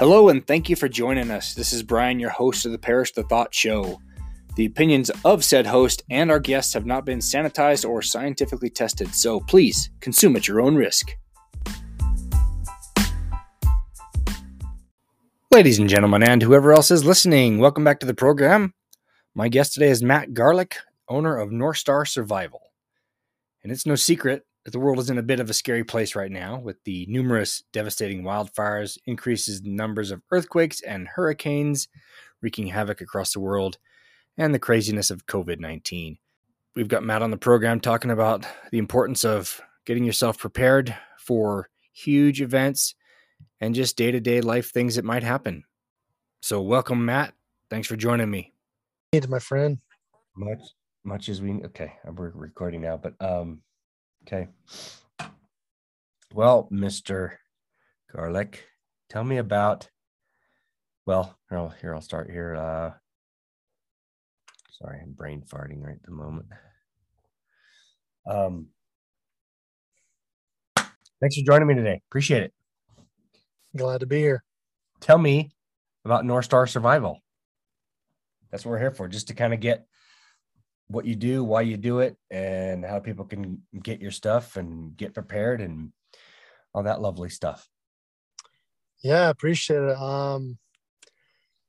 Hello, and thank you for joining us. This is Brian, your host of the Perish the Thought Show. The opinions of said host and our guests have not been sanitized or scientifically tested, so please consume at your own risk. Ladies and gentlemen, and whoever else is listening, welcome back to the program. My guest today is Matt Garlick, owner of North Star Survival. And it's no secret the world is in a bit of a scary place right now with the numerous devastating wildfires, increases in numbers of earthquakes and hurricanes wreaking havoc across the world, and the craziness of COVID 19. We've got Matt on the program talking about the importance of getting yourself prepared for huge events and just day to day life things that might happen. So, welcome, Matt. Thanks for joining me. Hey, my friend. Much, much as we okay, I'm recording now, but um, Okay. Well, Mr. Garlick, tell me about well, here I'll, here I'll start here. Uh sorry, I'm brain farting right at the moment. Um thanks for joining me today. Appreciate it. Glad to be here. Tell me about North Star Survival. That's what we're here for, just to kind of get what you do, why you do it, and how people can get your stuff and get prepared and all that lovely stuff. Yeah, appreciate it. Um,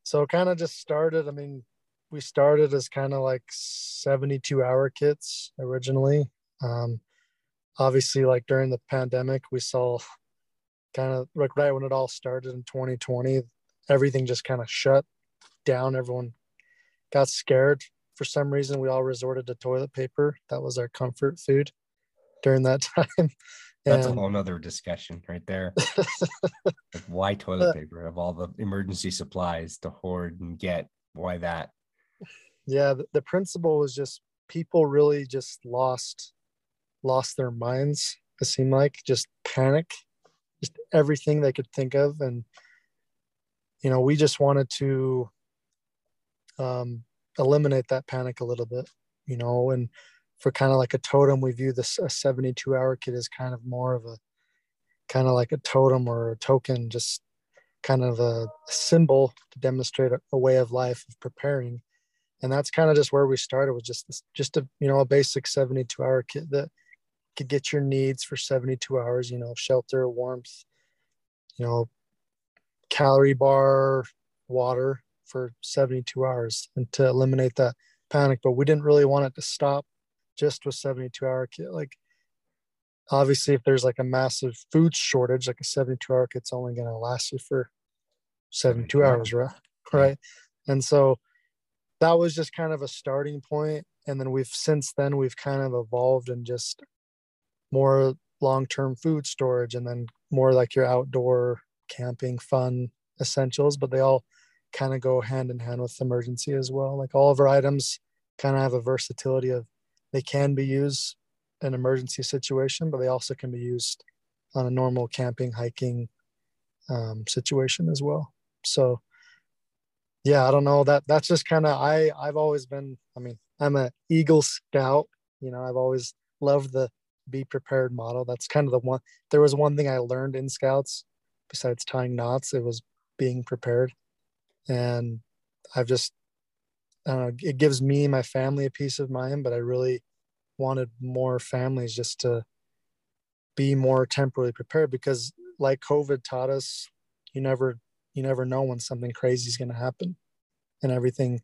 so kind of just started. I mean, we started as kind of like 72 hour kits originally. Um, obviously, like during the pandemic, we saw kind of like right when it all started in 2020, everything just kind of shut down. Everyone got scared for some reason we all resorted to toilet paper. That was our comfort food during that time. That's and, a whole nother discussion right there. like why toilet paper of all the emergency supplies to hoard and get? Why that? Yeah, the, the principle was just people really just lost lost their minds. It seemed like just panic, just everything they could think of, and you know, we just wanted to um, eliminate that panic a little bit, you know, and for kind of like a totem, we view this a 72 hour kit as kind of more of a kind of like a totem or a token, just kind of a symbol to demonstrate a, a way of life of preparing. And that's kind of just where we started with just this, just a, you know, a basic 72 hour kit that could get your needs for 72 hours, you know, shelter, warmth, you know, calorie bar, water, for 72 hours and to eliminate that panic. But we didn't really want it to stop just with 72 hour kit. Like obviously if there's like a massive food shortage, like a 72 hour kit's only going to last you for 72 hours, right? Right. And so that was just kind of a starting. And then we've since then we've kind of evolved and just more long-term food storage and then more like your outdoor camping fun essentials, but they all kind of go hand in hand with emergency as well. Like all of our items kind of have a versatility of they can be used in emergency situation, but they also can be used on a normal camping, hiking um, situation as well. So yeah, I don't know that that's just kind of, I, I've always been, I mean, I'm a Eagle Scout, you know, I've always loved the be prepared model. That's kind of the one, there was one thing I learned in scouts besides tying knots, it was being prepared and I've just I don't know, it gives me my family a peace of mind, but I really wanted more families just to be more temporarily prepared because like COVID taught us, you never you never know when something crazy is going to happen and everything.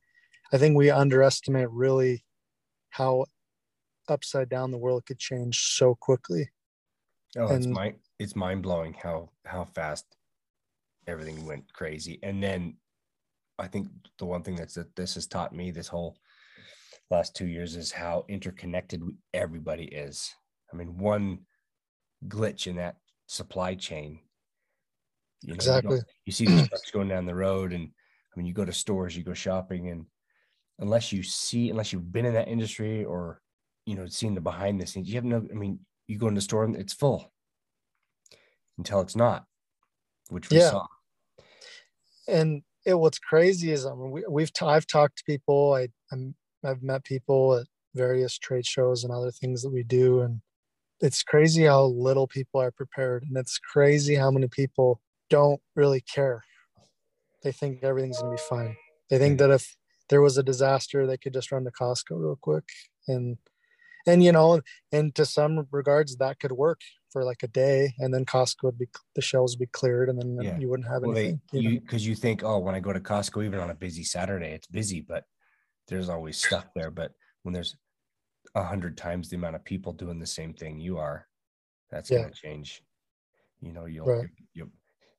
I think we underestimate really how upside down the world could change so quickly. Oh, and, it's mind it's mind blowing how how fast everything went crazy. And then I think the one thing that's that this has taught me this whole last two years is how interconnected everybody is. I mean, one glitch in that supply chain. You know, exactly. You, you see these trucks going down the road, and I mean, you go to stores, you go shopping, and unless you see, unless you've been in that industry or you know seen the behind the scenes, you have no. I mean, you go in the store and it's full until it's not, which we yeah. saw. And it what's crazy is I mean, we, we've t- I've talked to people I I'm, I've met people at various trade shows and other things that we do and it's crazy how little people are prepared and it's crazy how many people don't really care. They think everything's going to be fine. They think that if there was a disaster, they could just run to Costco real quick and and you know, and to some regards that could work for like a day, and then Costco would be the shelves would be cleared, and then yeah. you wouldn't have well, anything. They, you because you, you think, oh, when I go to Costco, even on a busy Saturday, it's busy, but there's always stuff there. But when there's a hundred times the amount of people doing the same thing you are, that's yeah. going to change. You know, you'll, right. you'll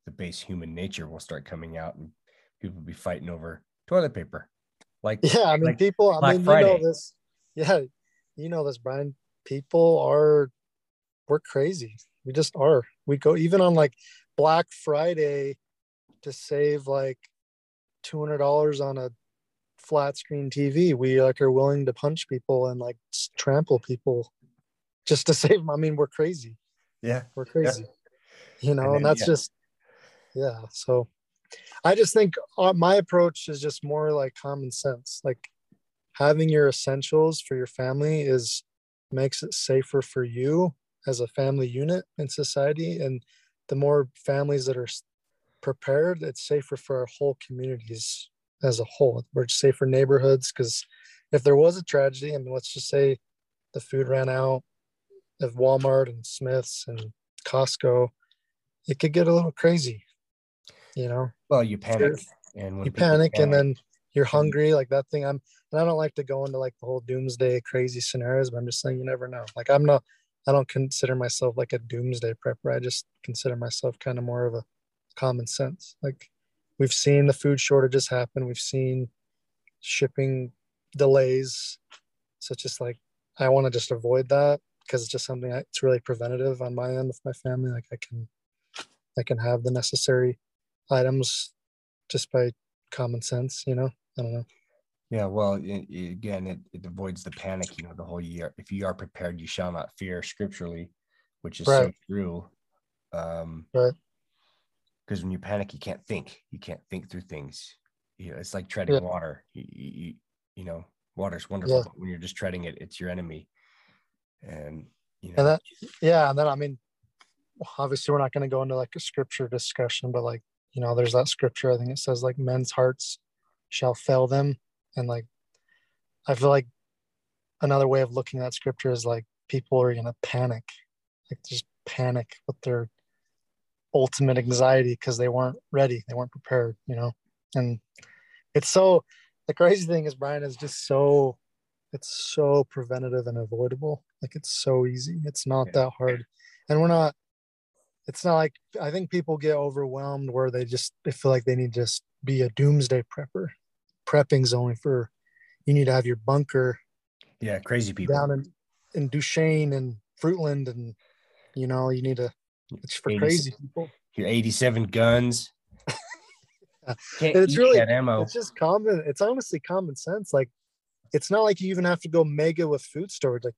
the base human nature will start coming out, and people will be fighting over toilet paper. Like yeah, I mean, like people. I mean, Friday. you know this. Yeah, you know this, Brian. People are we're crazy. We just are. We go even on like Black Friday to save like two hundred dollars on a flat screen TV. We like are willing to punch people and like trample people just to save. I mean, we're crazy. Yeah, we're crazy. Yeah. You know, and, then, and that's yeah. just yeah. So I just think uh, my approach is just more like common sense. Like having your essentials for your family is makes it safer for you as a family unit in society and the more families that are prepared it's safer for our whole communities as a whole. We're safer neighborhoods because if there was a tragedy I mean let's just say the food ran out of walmart and smiths and costco it could get a little crazy you know? Well you panic and you panic, panic and then you're hungry like that thing i'm and i don't like to go into like the whole doomsday crazy scenarios but i'm just saying you never know. Like i'm not i don't consider myself like a doomsday prepper i just consider myself kind of more of a common sense like we've seen the food shortages happen we've seen shipping delays so it's just like i want to just avoid that because it's just something that's really preventative on my end with my family like i can i can have the necessary items just by common sense you know? I don't know yeah well it, again it, it avoids the panic you know the whole year. If you are prepared you shall not fear scripturally which is right. so true um right. because when you panic you can't think. You can't think through things. You know it's like treading yeah. water. You, you, you know water's wonderful yeah. but when you're just treading it it's your enemy. And you know and that, yeah and then i mean obviously we're not going to go into like a scripture discussion but like you know there's that scripture i think it says like men's hearts shall fail them and like i feel like another way of looking at scripture is like people are gonna panic like just panic with their ultimate anxiety because they weren't ready they weren't prepared you know and it's so the crazy thing is brian is just so it's so preventative and avoidable like it's so easy it's not yeah. that hard and we're not it's not like I think people get overwhelmed where they just they feel like they need to just be a doomsday prepper. Prepping's only for you need to have your bunker. Yeah, crazy people down in in Duchesne and Fruitland, and you know you need to. It's for crazy people. Your eighty-seven guns. it's really ammo. It's just common. It's honestly common sense. Like, it's not like you even have to go mega with food storage. Like,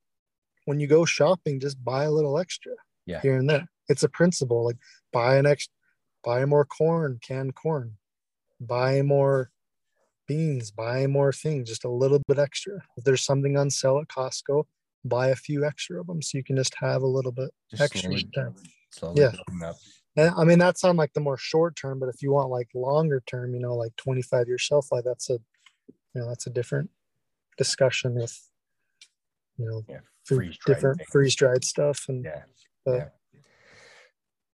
when you go shopping, just buy a little extra. Yeah. Here and there it's a principle like buy an extra buy more corn canned corn buy more beans buy more things just a little bit extra if there's something on sale at costco buy a few extra of them so you can just have a little bit just extra slowly, slowly yeah and i mean that's on like the more short term but if you want like longer term you know like 25 year shelf life that's a you know that's a different discussion with you know yeah, freeze different freeze dried stuff and yeah, but, yeah.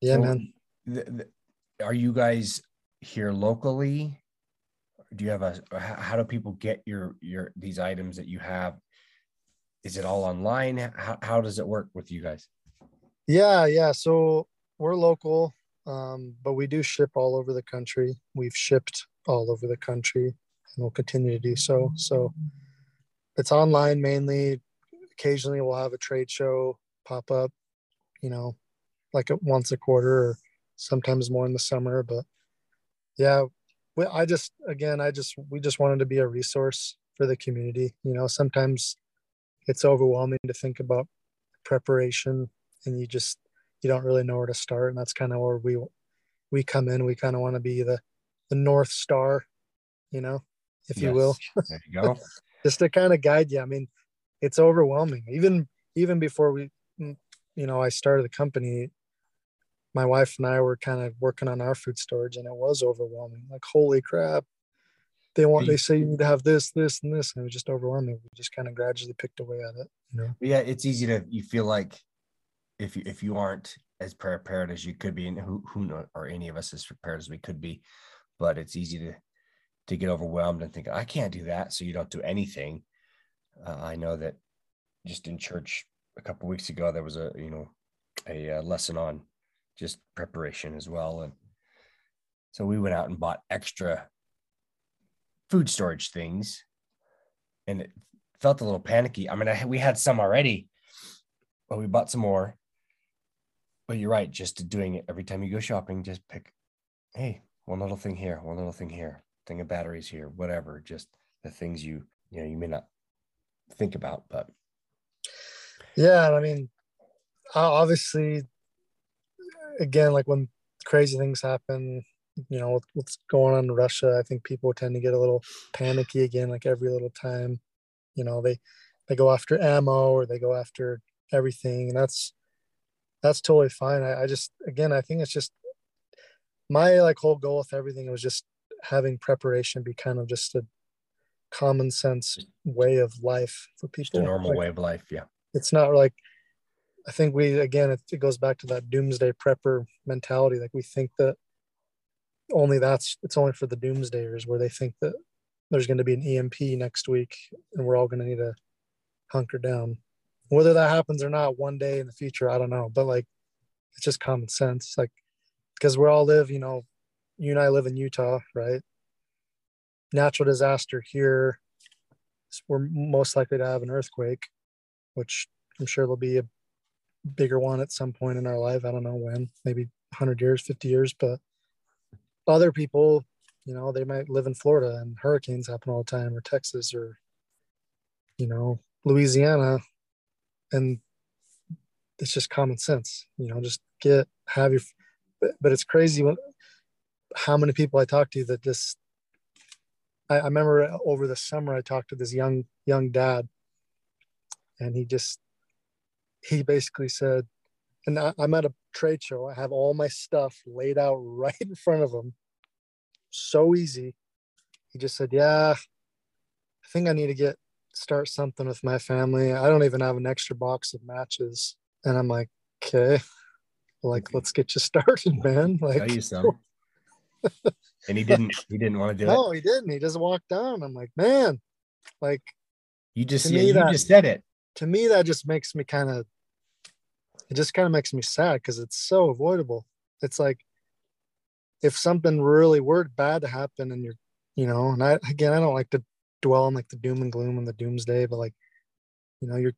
Yeah, so man. are you guys here locally? Do you have a? How do people get your your these items that you have? Is it all online? How how does it work with you guys? Yeah, yeah. So we're local, um, but we do ship all over the country. We've shipped all over the country, and we'll continue to do so. So it's online mainly. Occasionally, we'll have a trade show pop up. You know, like once a quarter or sometimes more in the summer. But yeah, I just, again, I just, we just wanted to be a resource for the community. You know, sometimes it's overwhelming to think about preparation and you just, you don't really know where to start. And that's kind of where we, we come in. We kind of want to be the, the North Star, you know, if yes. you will. There you go. just to kind of guide you. I mean, it's overwhelming. Even, even before we, you know, I started the company, my wife and I were kind of working on our food storage and it was overwhelming. Like, holy crap. They want they say you need to have this, this, and this. And it was just overwhelming. We just kind of gradually picked away at it. You know? Yeah, it's easy to you feel like if you if you aren't as prepared as you could be, and who who know, or any of us as prepared as we could be, but it's easy to to get overwhelmed and think I can't do that, so you don't do anything. Uh, I know that just in church a couple weeks ago there was a you know a, a lesson on just preparation as well, and so we went out and bought extra food storage things, and it felt a little panicky. I mean, I, we had some already, but we bought some more. But you're right, just doing it every time you go shopping, just pick, hey, one little thing here, one little thing here, thing of batteries here, whatever. Just the things you you know you may not think about, but yeah, I mean, obviously, again, like when crazy things happen, you know, what's going on in Russia, I think people tend to get a little panicky again, like every little time, you know, they they go after ammo or they go after everything, and that's that's totally fine. I, I just again, I think it's just my like whole goal with everything was just having preparation be kind of just a common sense way of life for people. Just a normal like, way of life, yeah. It's not like I think we again it, it goes back to that doomsday prepper mentality. Like we think that only that's it's only for the doomsdayers where they think that there's going to be an EMP next week and we're all going to need to hunker down. Whether that happens or not one day in the future, I don't know. But like, it's just common sense. Like, because we all live, you know, you and I live in Utah, right? Natural disaster here, we're most likely to have an earthquake, which I'm sure there'll be a bigger one at some point in our life. I don't know when, maybe 100 years, 50 years, but other people, you know, they might live in Florida and hurricanes happen all the time, or Texas, or you know, Louisiana, and it's just common sense. You know, just get have your. But, but it's crazy when, how many people I talk to that just. I, I remember over the summer I talked to this young young dad, and he just he basically said, and I, I'm at a trade show. I have all my stuff laid out right in front of him. So easy. He just said, Yeah, I think I need to get start something with my family. I don't even have an extra box of matches. And I'm like, okay, like let's get you started, man. Like Tell you some. and he didn't he didn't want to do no, it. No, he didn't. He just walked down. I'm like, man, like you just yeah, you that, just said it. To me, that just makes me kind of it just kind of makes me sad because it's so avoidable. It's like if something really were bad to happen and you're, you know, and I again I don't like to dwell on like the doom and gloom and the doomsday, but like, you know, you're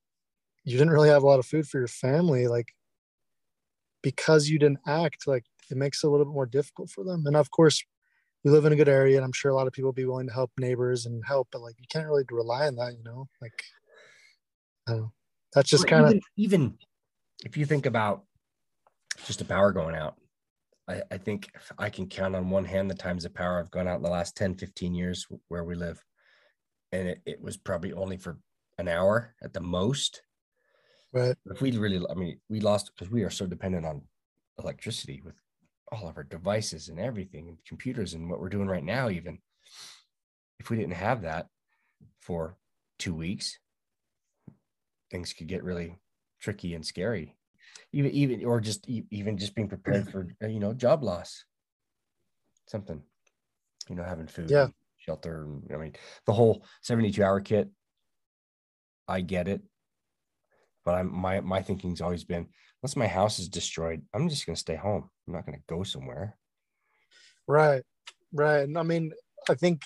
you didn't really have a lot of food for your family, like because you didn't act, like it makes it a little bit more difficult for them. And of course, we live in a good area and I'm sure a lot of people will be willing to help neighbors and help, but like you can't really rely on that, you know, like That's just kind of even if you think about just a power going out, I, I think I can count on one hand the times of power I've gone out in the last 10, 15 years where we live. And it, it was probably only for an hour at the most. Right. If we really, I mean, we lost because we are so dependent on electricity with all of our devices and everything and computers and what we're doing right now, even if we didn't have that for two weeks, things could get really tricky and scary. Even even or just even just being prepared for uh, you know job loss. Something you know having food yeah. shelter i mean the whole 72 hour kit i get it. But i'm my my thinking's always been once my house is destroyed i'm just going to stay home. I'm not going to go somewhere. Right right. And i mean i think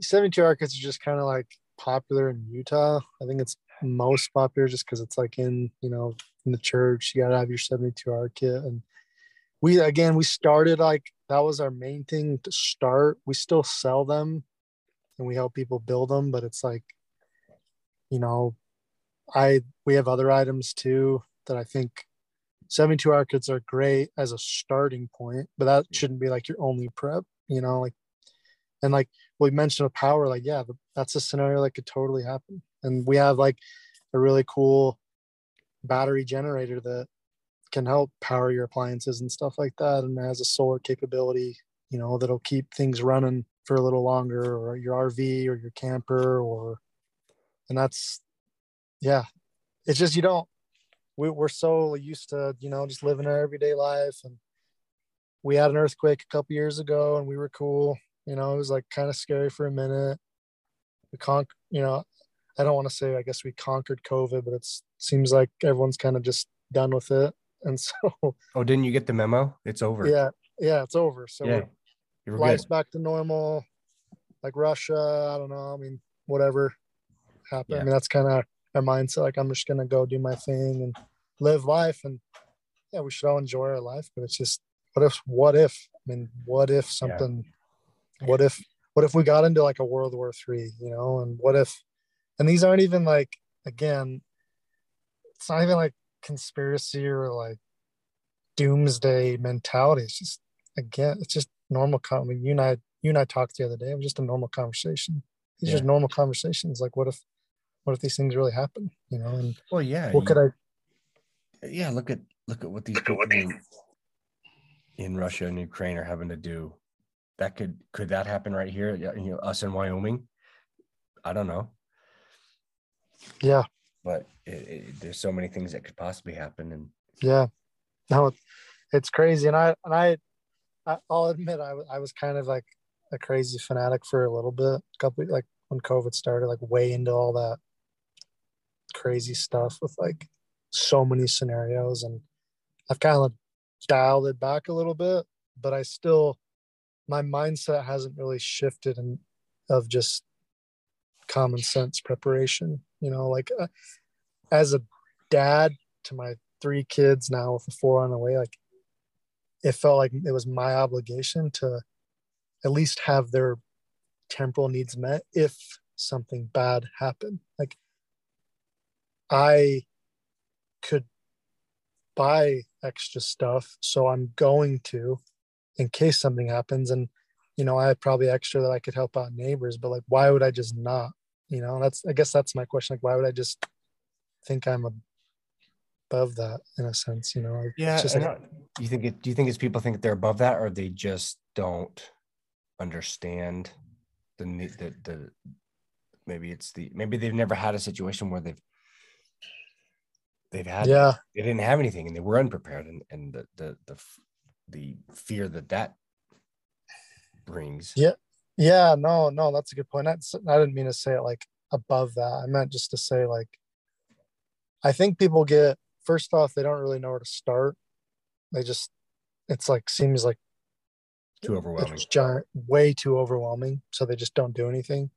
72 hour kits are just kind of like popular in utah. I think it's most popular just because it's like in you know in the church you gotta have your 72 hour kit and we again we started like that was our main thing to start. We still sell them and we help people build them but it's like you know i we have other items too that i think 72 hour kits are great as a starting point but that shouldn't be like your only prep you know like and like we mentioned a power like yeah that's a scenario that could totally happen and we have like a really cool battery generator that can help power your appliances and stuff like that and has a solar capability you know that'll keep things running for a little longer or your rv or your camper or and that's yeah. It's just you don't we, we're so used to you know just living our everyday life and we had an earthquake a couple years ago and we were cool. You know it was like kind of scary for a minute. We con you know i don't want to say i guess we conquered covid but it seems like everyone's kind of just done with it. And so oh didn't you get the memo? It's over. Yeah yeah it's over. So yeah life's good. back to normal. Like russia i don't know i mean whatever happened. Yeah. i mean that's kind of our mindset like i'm just gonna go do my thing and live life. And yeah we should all enjoy our life but it's just what if what if? I mean what if something yeah. what if what if we got into like a world war three you know? And what if and these aren't even like again it's not even like conspiracy or like doomsday mentality. It's just again it's just normal I mean, you and i you and i talked the other day. It was just a normal conversation. These yeah. are normal conversations. Like what if what if these things really happen you know? And well yeah what you, could i yeah look at look at what these people in, in russia and ukraine are having to do. That could could that happen right here you know us in wyoming? I don't know yeah. But it, it, there's so many things that could possibly happen and yeah. No it's crazy. And i and i, I will admit I, I was kind of like a crazy fanatic for a little bit a couple like when covid started like way into all that crazy stuff with like so many scenarios and I've kind of dialed it back a little bit, but I still my mindset hasn't really shifted and of just common sense preparation, you know, like uh, as a dad to my three kids now with a four on the way, like it felt like it was my obligation to at least have their temporal needs met if something bad happened. Like I could buy extra stuff, so I'm going to in case something happens. And you know, I have probably extra that I could help out neighbors, but like, why would I just not? You know, that's I guess that's my question. Like, why would I just think I'm above that in a sense? You know, yeah. Just like, you think it? Do you think it's people think they're above that, or they just don't understand the the the maybe it's the maybe they've never had a situation where they've they've had yeah they didn't have anything and they were unprepared and and the the the, the fear that that brings yeah yeah no no that's a good point. That's, i didn't mean to say it like above that. I meant just to say like i think people get first off they don't really know where to start. They just it's like seems like too overwhelming. it's giant way too overwhelming so they just don't do anything.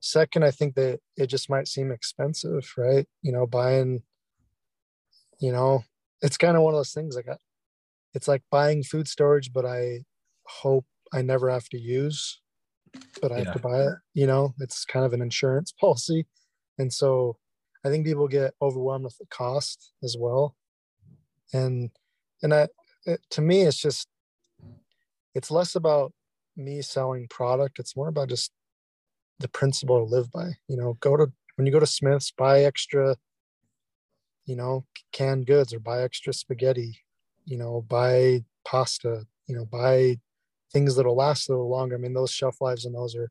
Second i think that it just might seem expensive right? You know buying you know it's kind of one of those things like it's like buying food storage but i hope i never have to use but i yeah. have to buy it you know it's kind of an insurance policy and so i think people get overwhelmed with the cost as well and and that it, to me it's just it's less about me selling product it's more about just the principle to live by you know go to when you go to smith's buy extra you know, canned goods or buy extra spaghetti, you know, buy pasta, you know, buy things that'll last a little longer. I mean, those shelf lives and those are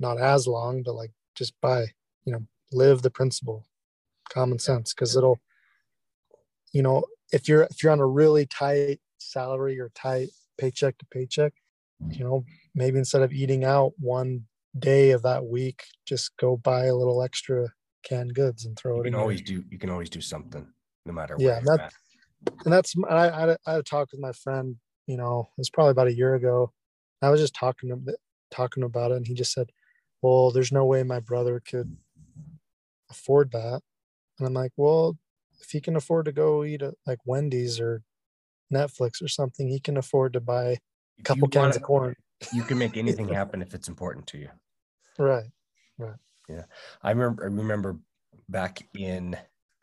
not as long, but like just buy, you know, live the principle, common sense, because it'll, you know, if you're if you're on a really tight salary or tight paycheck to paycheck, you know, maybe instead of eating out one day of that week, just go buy a little extra canned goods and throw you it You can always there. do. You can always do something, no matter. Yeah, that, and that's I, I I had a talk with my friend. You know, it was probably about a year ago. I was just talking to talking about it, and he just said, "Well, there's no way my brother could afford that." And I'm like, "Well, if he can afford to go eat at like Wendy's or Netflix or something, he can afford to buy a couple cans of corn." You can make anything happen if it's important to you. Right. Right. Yeah. I remember I remember back in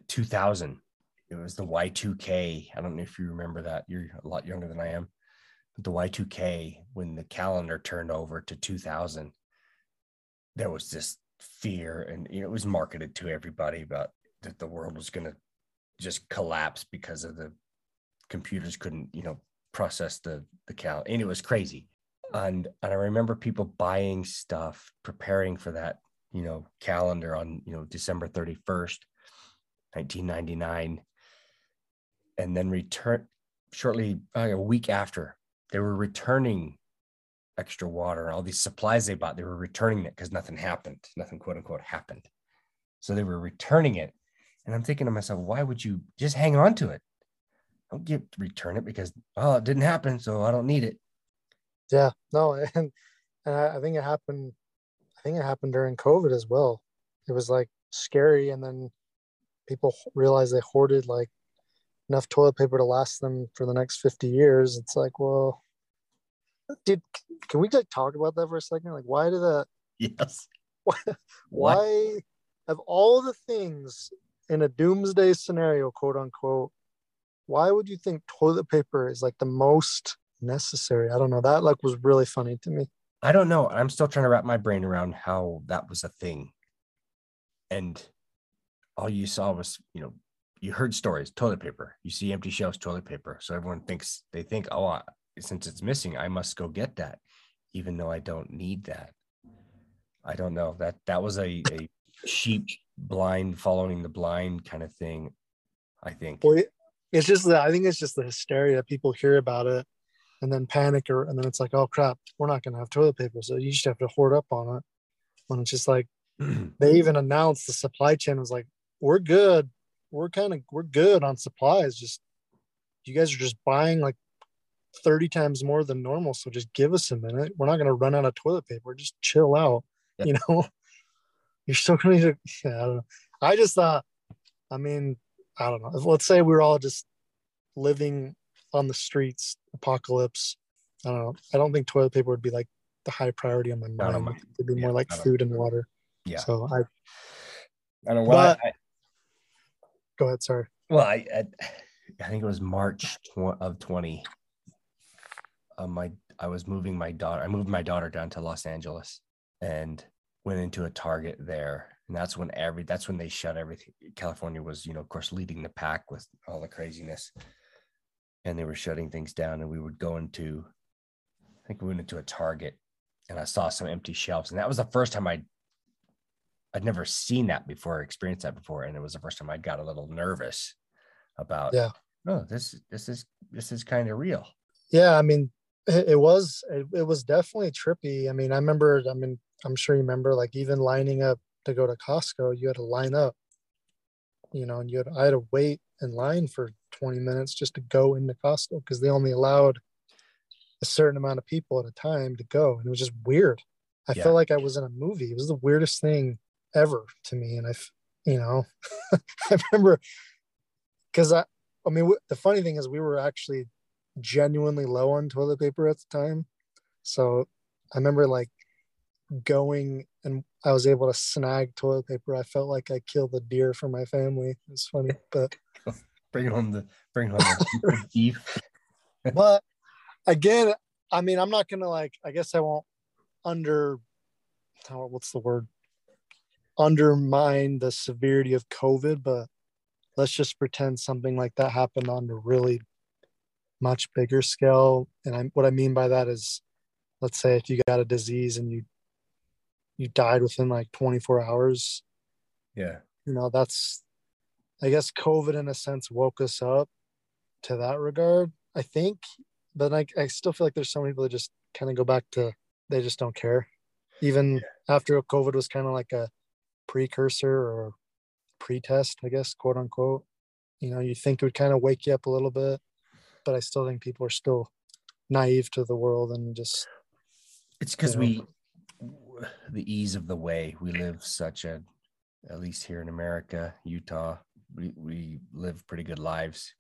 2000 it was the Y2K. I don't know if you remember that. You're a lot younger than I am. The Y2K when the calendar turned over to 2000 there was this fear and you know, it was marketed to everybody about that the world was going to just collapse because of the computers couldn't, you know, process the the cal, and it was crazy. And and I remember people buying stuff, preparing for that, you know, calendar on you know December thirty first, nineteen ninety nine, and then return shortly uh, a week after they were returning extra water and all these supplies they bought. They were returning it because nothing happened, nothing quote unquote happened. So they were returning it. And I'm thinking to myself, why would you just hang on to it? Don't get return it because oh it didn't happen, so I don't need it. Yeah, no, and and I, I think it happened. I think it happened during COVID as well. It was like scary, and then people realized they hoarded like enough toilet paper to last them for the next 50 years. It's like, well, dude, can we like talk about that for a second? Like, why did that? Yes. Why, why of all the things in a doomsday scenario, quote unquote, why would you think toilet paper is like the most necessary? I don't know. That like was really funny to me. I don't know. I'm still trying to wrap my brain around how that was a thing. And all you saw was, you know, you heard stories, toilet paper. You see empty shelves, toilet paper. So everyone thinks they think, oh, since it's missing, I must go get that, even though I don't need that. I don't know that that was a, a sheep blind following the blind kind of thing. I think. Well, it's just that I think it's just the hysteria. People hear about it and then panic, or and then it's like, oh crap, we're not gonna have toilet paper, so you just have to hoard up on it. When it's just like they even announced the supply chain was like, we're good, we're kind of we're good on supplies. Just you guys are just buying like 30 times more than normal. So just give us a minute. We're not gonna run out of toilet paper. Just chill out. Yeah. You know, you're still gonna need yeah, I don't know. I just thought, I mean, I don't know. Let's say we are all just living on the streets, apocalypse. I don't know. I don't think toilet paper would be like the high priority on my mind. It'd be yeah, more like food and water. Yeah. So I. I don't know why. I, go ahead. Sorry. Well, I, I, I think it was March tw- of 20. Uh, my I was moving my daughter. I moved my daughter down to Los Angeles and went into a Target there, and that's when every that's when they shut everything. California was, you know, of course, leading the pack with all the craziness, and they were shutting things down. And we would go into, I think we went into a Target, and I saw some empty shelves, and that was the first time I I'd never seen that before, experienced that before, and it was the first time I got a little nervous about. Yeah. Oh, this this is this is kind of real. Yeah, I mean, it, it was it, it was definitely trippy. I mean, I remember. I mean, I'm sure you remember, like even lining up to go to Costco, you had to line up. You know, and you had I had to wait in line for 20 minutes just to go into Costco because they only allowed a certain amount of people at a time to go, and it was just weird. I yeah. felt like I was in a movie. It was the weirdest thing ever to me. And I, you know, I remember because I, I mean, the funny thing is we were actually genuinely low on toilet paper at the time. So I remember like going and I was able to snag toilet paper. I felt like I killed a deer for my family. It's funny, but bring home the bring home the beef. but again, I mean, I'm not gonna like. I guess I won't under. What's the word? undermine the severity of COVID, but let's just pretend something like that happened on a really much bigger scale. And I, what I mean by that is, let's say if you got a disease and you you died within like 24 hours. Yeah. You know, that's I guess COVID in a sense woke us up to that regard, I think. But I, I still feel like there's some people that just kind of go back to they just don't care. Even yeah. after COVID was kind of like a precursor or pre-test, I guess, quote unquote. You know, you think it would kind of wake you up a little bit, but I still think people are still naive to the world and just. It's because we, the ease of the way we live such a, at least here in America, Utah, we, we live pretty good lives.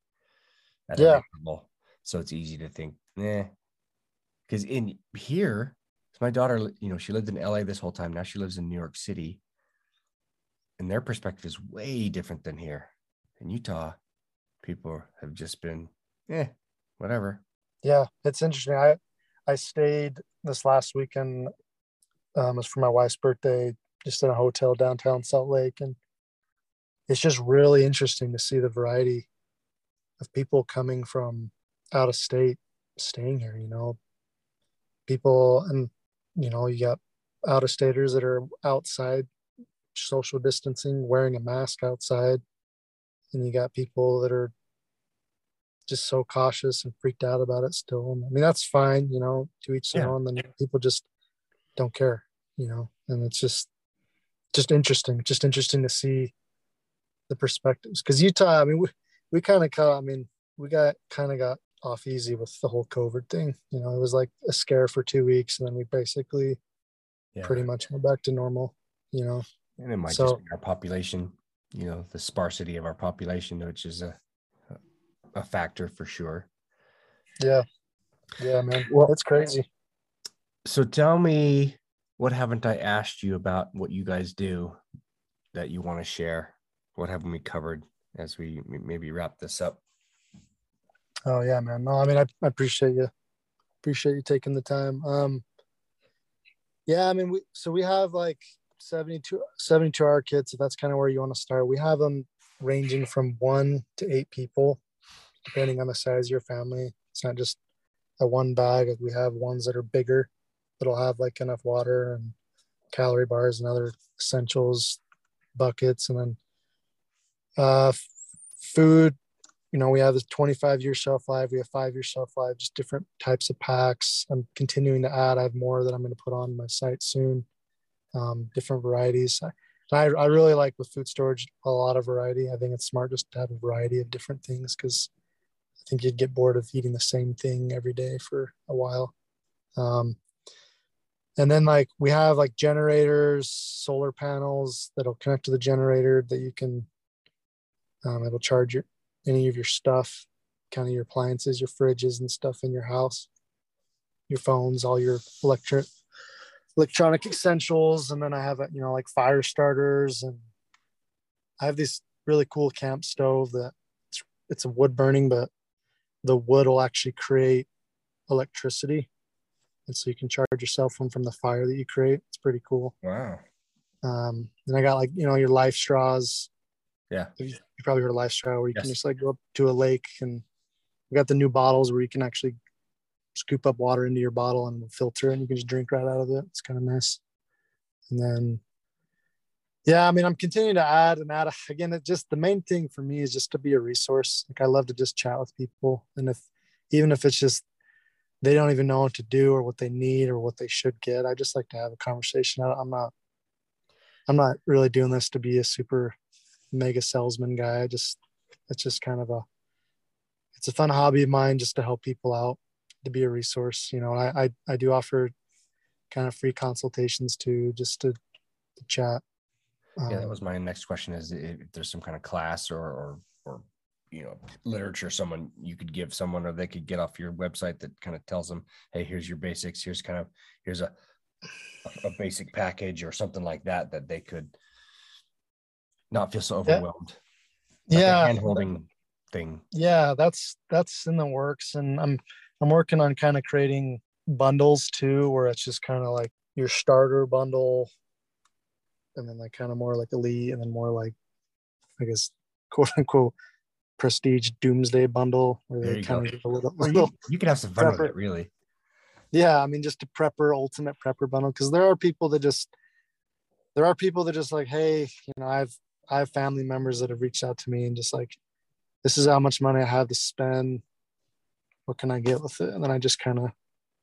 yeah. So it's easy to think, eh. Because in here, my daughter, you know, she lived in LA this whole time. Now she lives in New York City and their perspective is way different than here. In Utah, people have just been, eh, whatever. Yeah, it's interesting. I I stayed this last weekend. Um, was for my wife's birthday, just in a hotel downtown Salt Lake, and it's just really interesting to see the variety of people coming from out of state staying here you know people and you know you got out of staters that are outside social distancing wearing a mask outside and you got people that are just so cautious and freaked out about it still i mean that's fine you know to each their yeah. own then people just don't care you know and it's just just interesting just interesting to see the perspectives because utah i mean we, we kind of i mean we got kind of got off easy with the whole COVID thing. You know, it was like a scare for two weeks, and then we basically yeah. pretty much went back to normal. You know, and it might so, just be our population. You know, the sparsity of our population, which is a a factor for sure. Yeah, yeah, man. Well, it's crazy. So tell me, what haven't I asked you about what you guys do that you want to share? What haven't we covered as we maybe wrap this up? Oh yeah, man. No, I mean, I, I appreciate you. Appreciate you taking the time. Um, yeah, I mean, we, so we have like 72, 72 hour kits. If that's kind of where you want to start, we have them ranging from one to eight people, depending on the size of your family. It's not just a one bag. We have ones that are bigger, that'll have like enough water and calorie bars and other essentials, buckets, and then uh, food you know, we have the 25 year shelf life, we have five year shelf life, just different types of packs. I'm continuing to add. I have more that I'm going to put on my site soon, um, different varieties. I, I really like with food storage a lot of variety. I think it's smart just to have a variety of different things because think you'd get bored of eating the same thing every day for a while. Um, and then like we have like generators, solar panels that'll connect to the generator that you can um, it'll charge your any of your stuff, kind of your appliances, your fridges and stuff in your house, your phones, all your electric electronic essentials. And then I have, you know, like fire starters and I have this really cool camp stove that it's, it's a wood burning, but the wood will actually create electricity. And so you can charge your cell phone from the fire that you create. It's pretty cool. Wow. Um, and I got like, you know, your life straws, yeah. You, probably heard of LifeStraw where you yes. can just like go up to a lake and we got the new bottles where you can actually scoop up water into your bottle and filter and you can just drink right out of it. It's kind of nice. And then, yeah, I mean, I'm continuing to add and add. Again, it just the main thing for me is just to be a resource. Like I love to just chat with people, and if even if it's just they don't even know what to do or what they need or what they should get, I just like to have a conversation. I'm not, I'm not really doing this to be a super mega salesman guy. I just it's just kind of a it's a fun hobby of mine just to help people out, to be a resource. You know, I I, I do offer kind of free consultations too, just to, to chat. Yeah, that um, was my next question: is if there's some kind of class or or or you know literature someone you could give someone or they could get off your website that kind of tells them hey here's your basics here's kind of here's a a basic package or something like that that they could not feel so overwhelmed. Yeah, like yeah. hand holding thing. Yeah, that's that's in the works, and I'm I'm working on kind of creating bundles too, where it's just kind of like your starter bundle, and then like kind of more like elite, and then more like I guess quote unquote prestige doomsday bundle where they kind of a little, well, you, you, can have some fun prepper. with it really yeah i mean just a prepper ultimate prepper bundle because there are people that just there are people that just like hey you know i've I have family members that have reached out to me and just like, this is how much money I have to spend. What can I get with it? And then I just kind of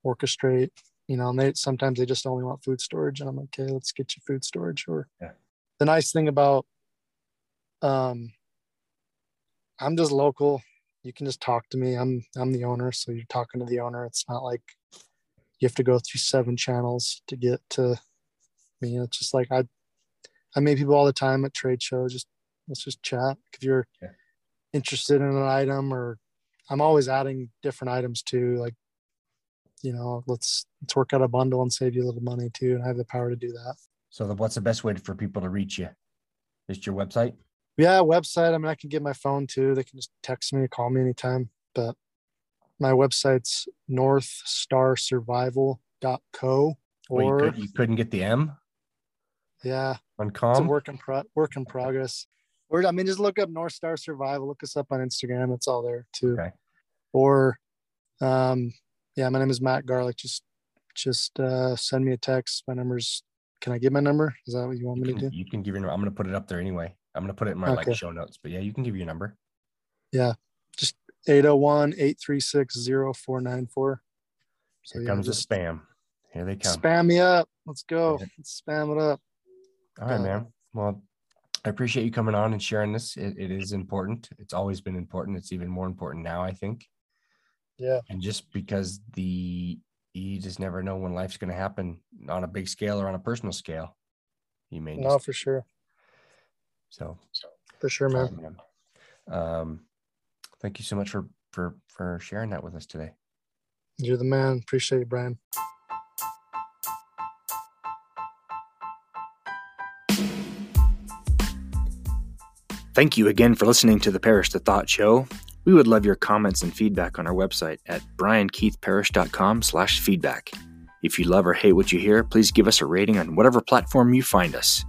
orchestrate, you know, and they sometimes they just only want food storage. And I'm like, okay, let's get you food storage. Or yeah. the nice thing about um I'm just local. You can just talk to me. I'm I'm the owner. So you're talking to the owner. It's not like you have to go through seven channels to get to me. It's just like I I meet people all the time at trade shows. Just let's just chat. If you're yeah. interested in an item, or I'm always adding different items too. Like, you know, let's let's work out a bundle and save you a little money too. And I have the power to do that. So, the, what's the best way for people to reach you? Just your website? Yeah, website. I mean, I can get my phone too. They can just text me call me anytime. But my website's northstarsurvival.co. Or well, you, could, you couldn't get the M? Yeah. On com? It's a work in pro- work in progress. Or I mean, just look up North Star Survival. Look us up on Instagram. It's all there too. Okay. Or, um, yeah, my name is Matt Garlick. Just just uh, send me a text. My number's. Can I give my number? Is that what you want You me can, to do? you can give your. Number. I'm gonna put it up there anyway. I'm gonna put it in my like show notes. But yeah, you can give your number. Yeah. Just 801-836-0494. So Here yeah, comes the just spam. Here they come. spam me up. Let's go. Yeah. Let's spam it up. All right, Uh, man. Well, I appreciate you coming on and sharing this. It, it is important. It's always been important. It's even more important now, I think. Yeah. And just because the you just never know when life's going to happen on a big scale or on a personal scale. You may No, just, for sure. so. For sure, man. right, man. Um, thank you so much for for for sharing that with us today. You're the man. Appreciate you, Brian. Thank you again for listening to the Parish the Thought Show. We would love your comments and feedback on our website at briankeithparish.com slash feedback. If you love or hate what you hear, please give us a rating on whatever platform you find us.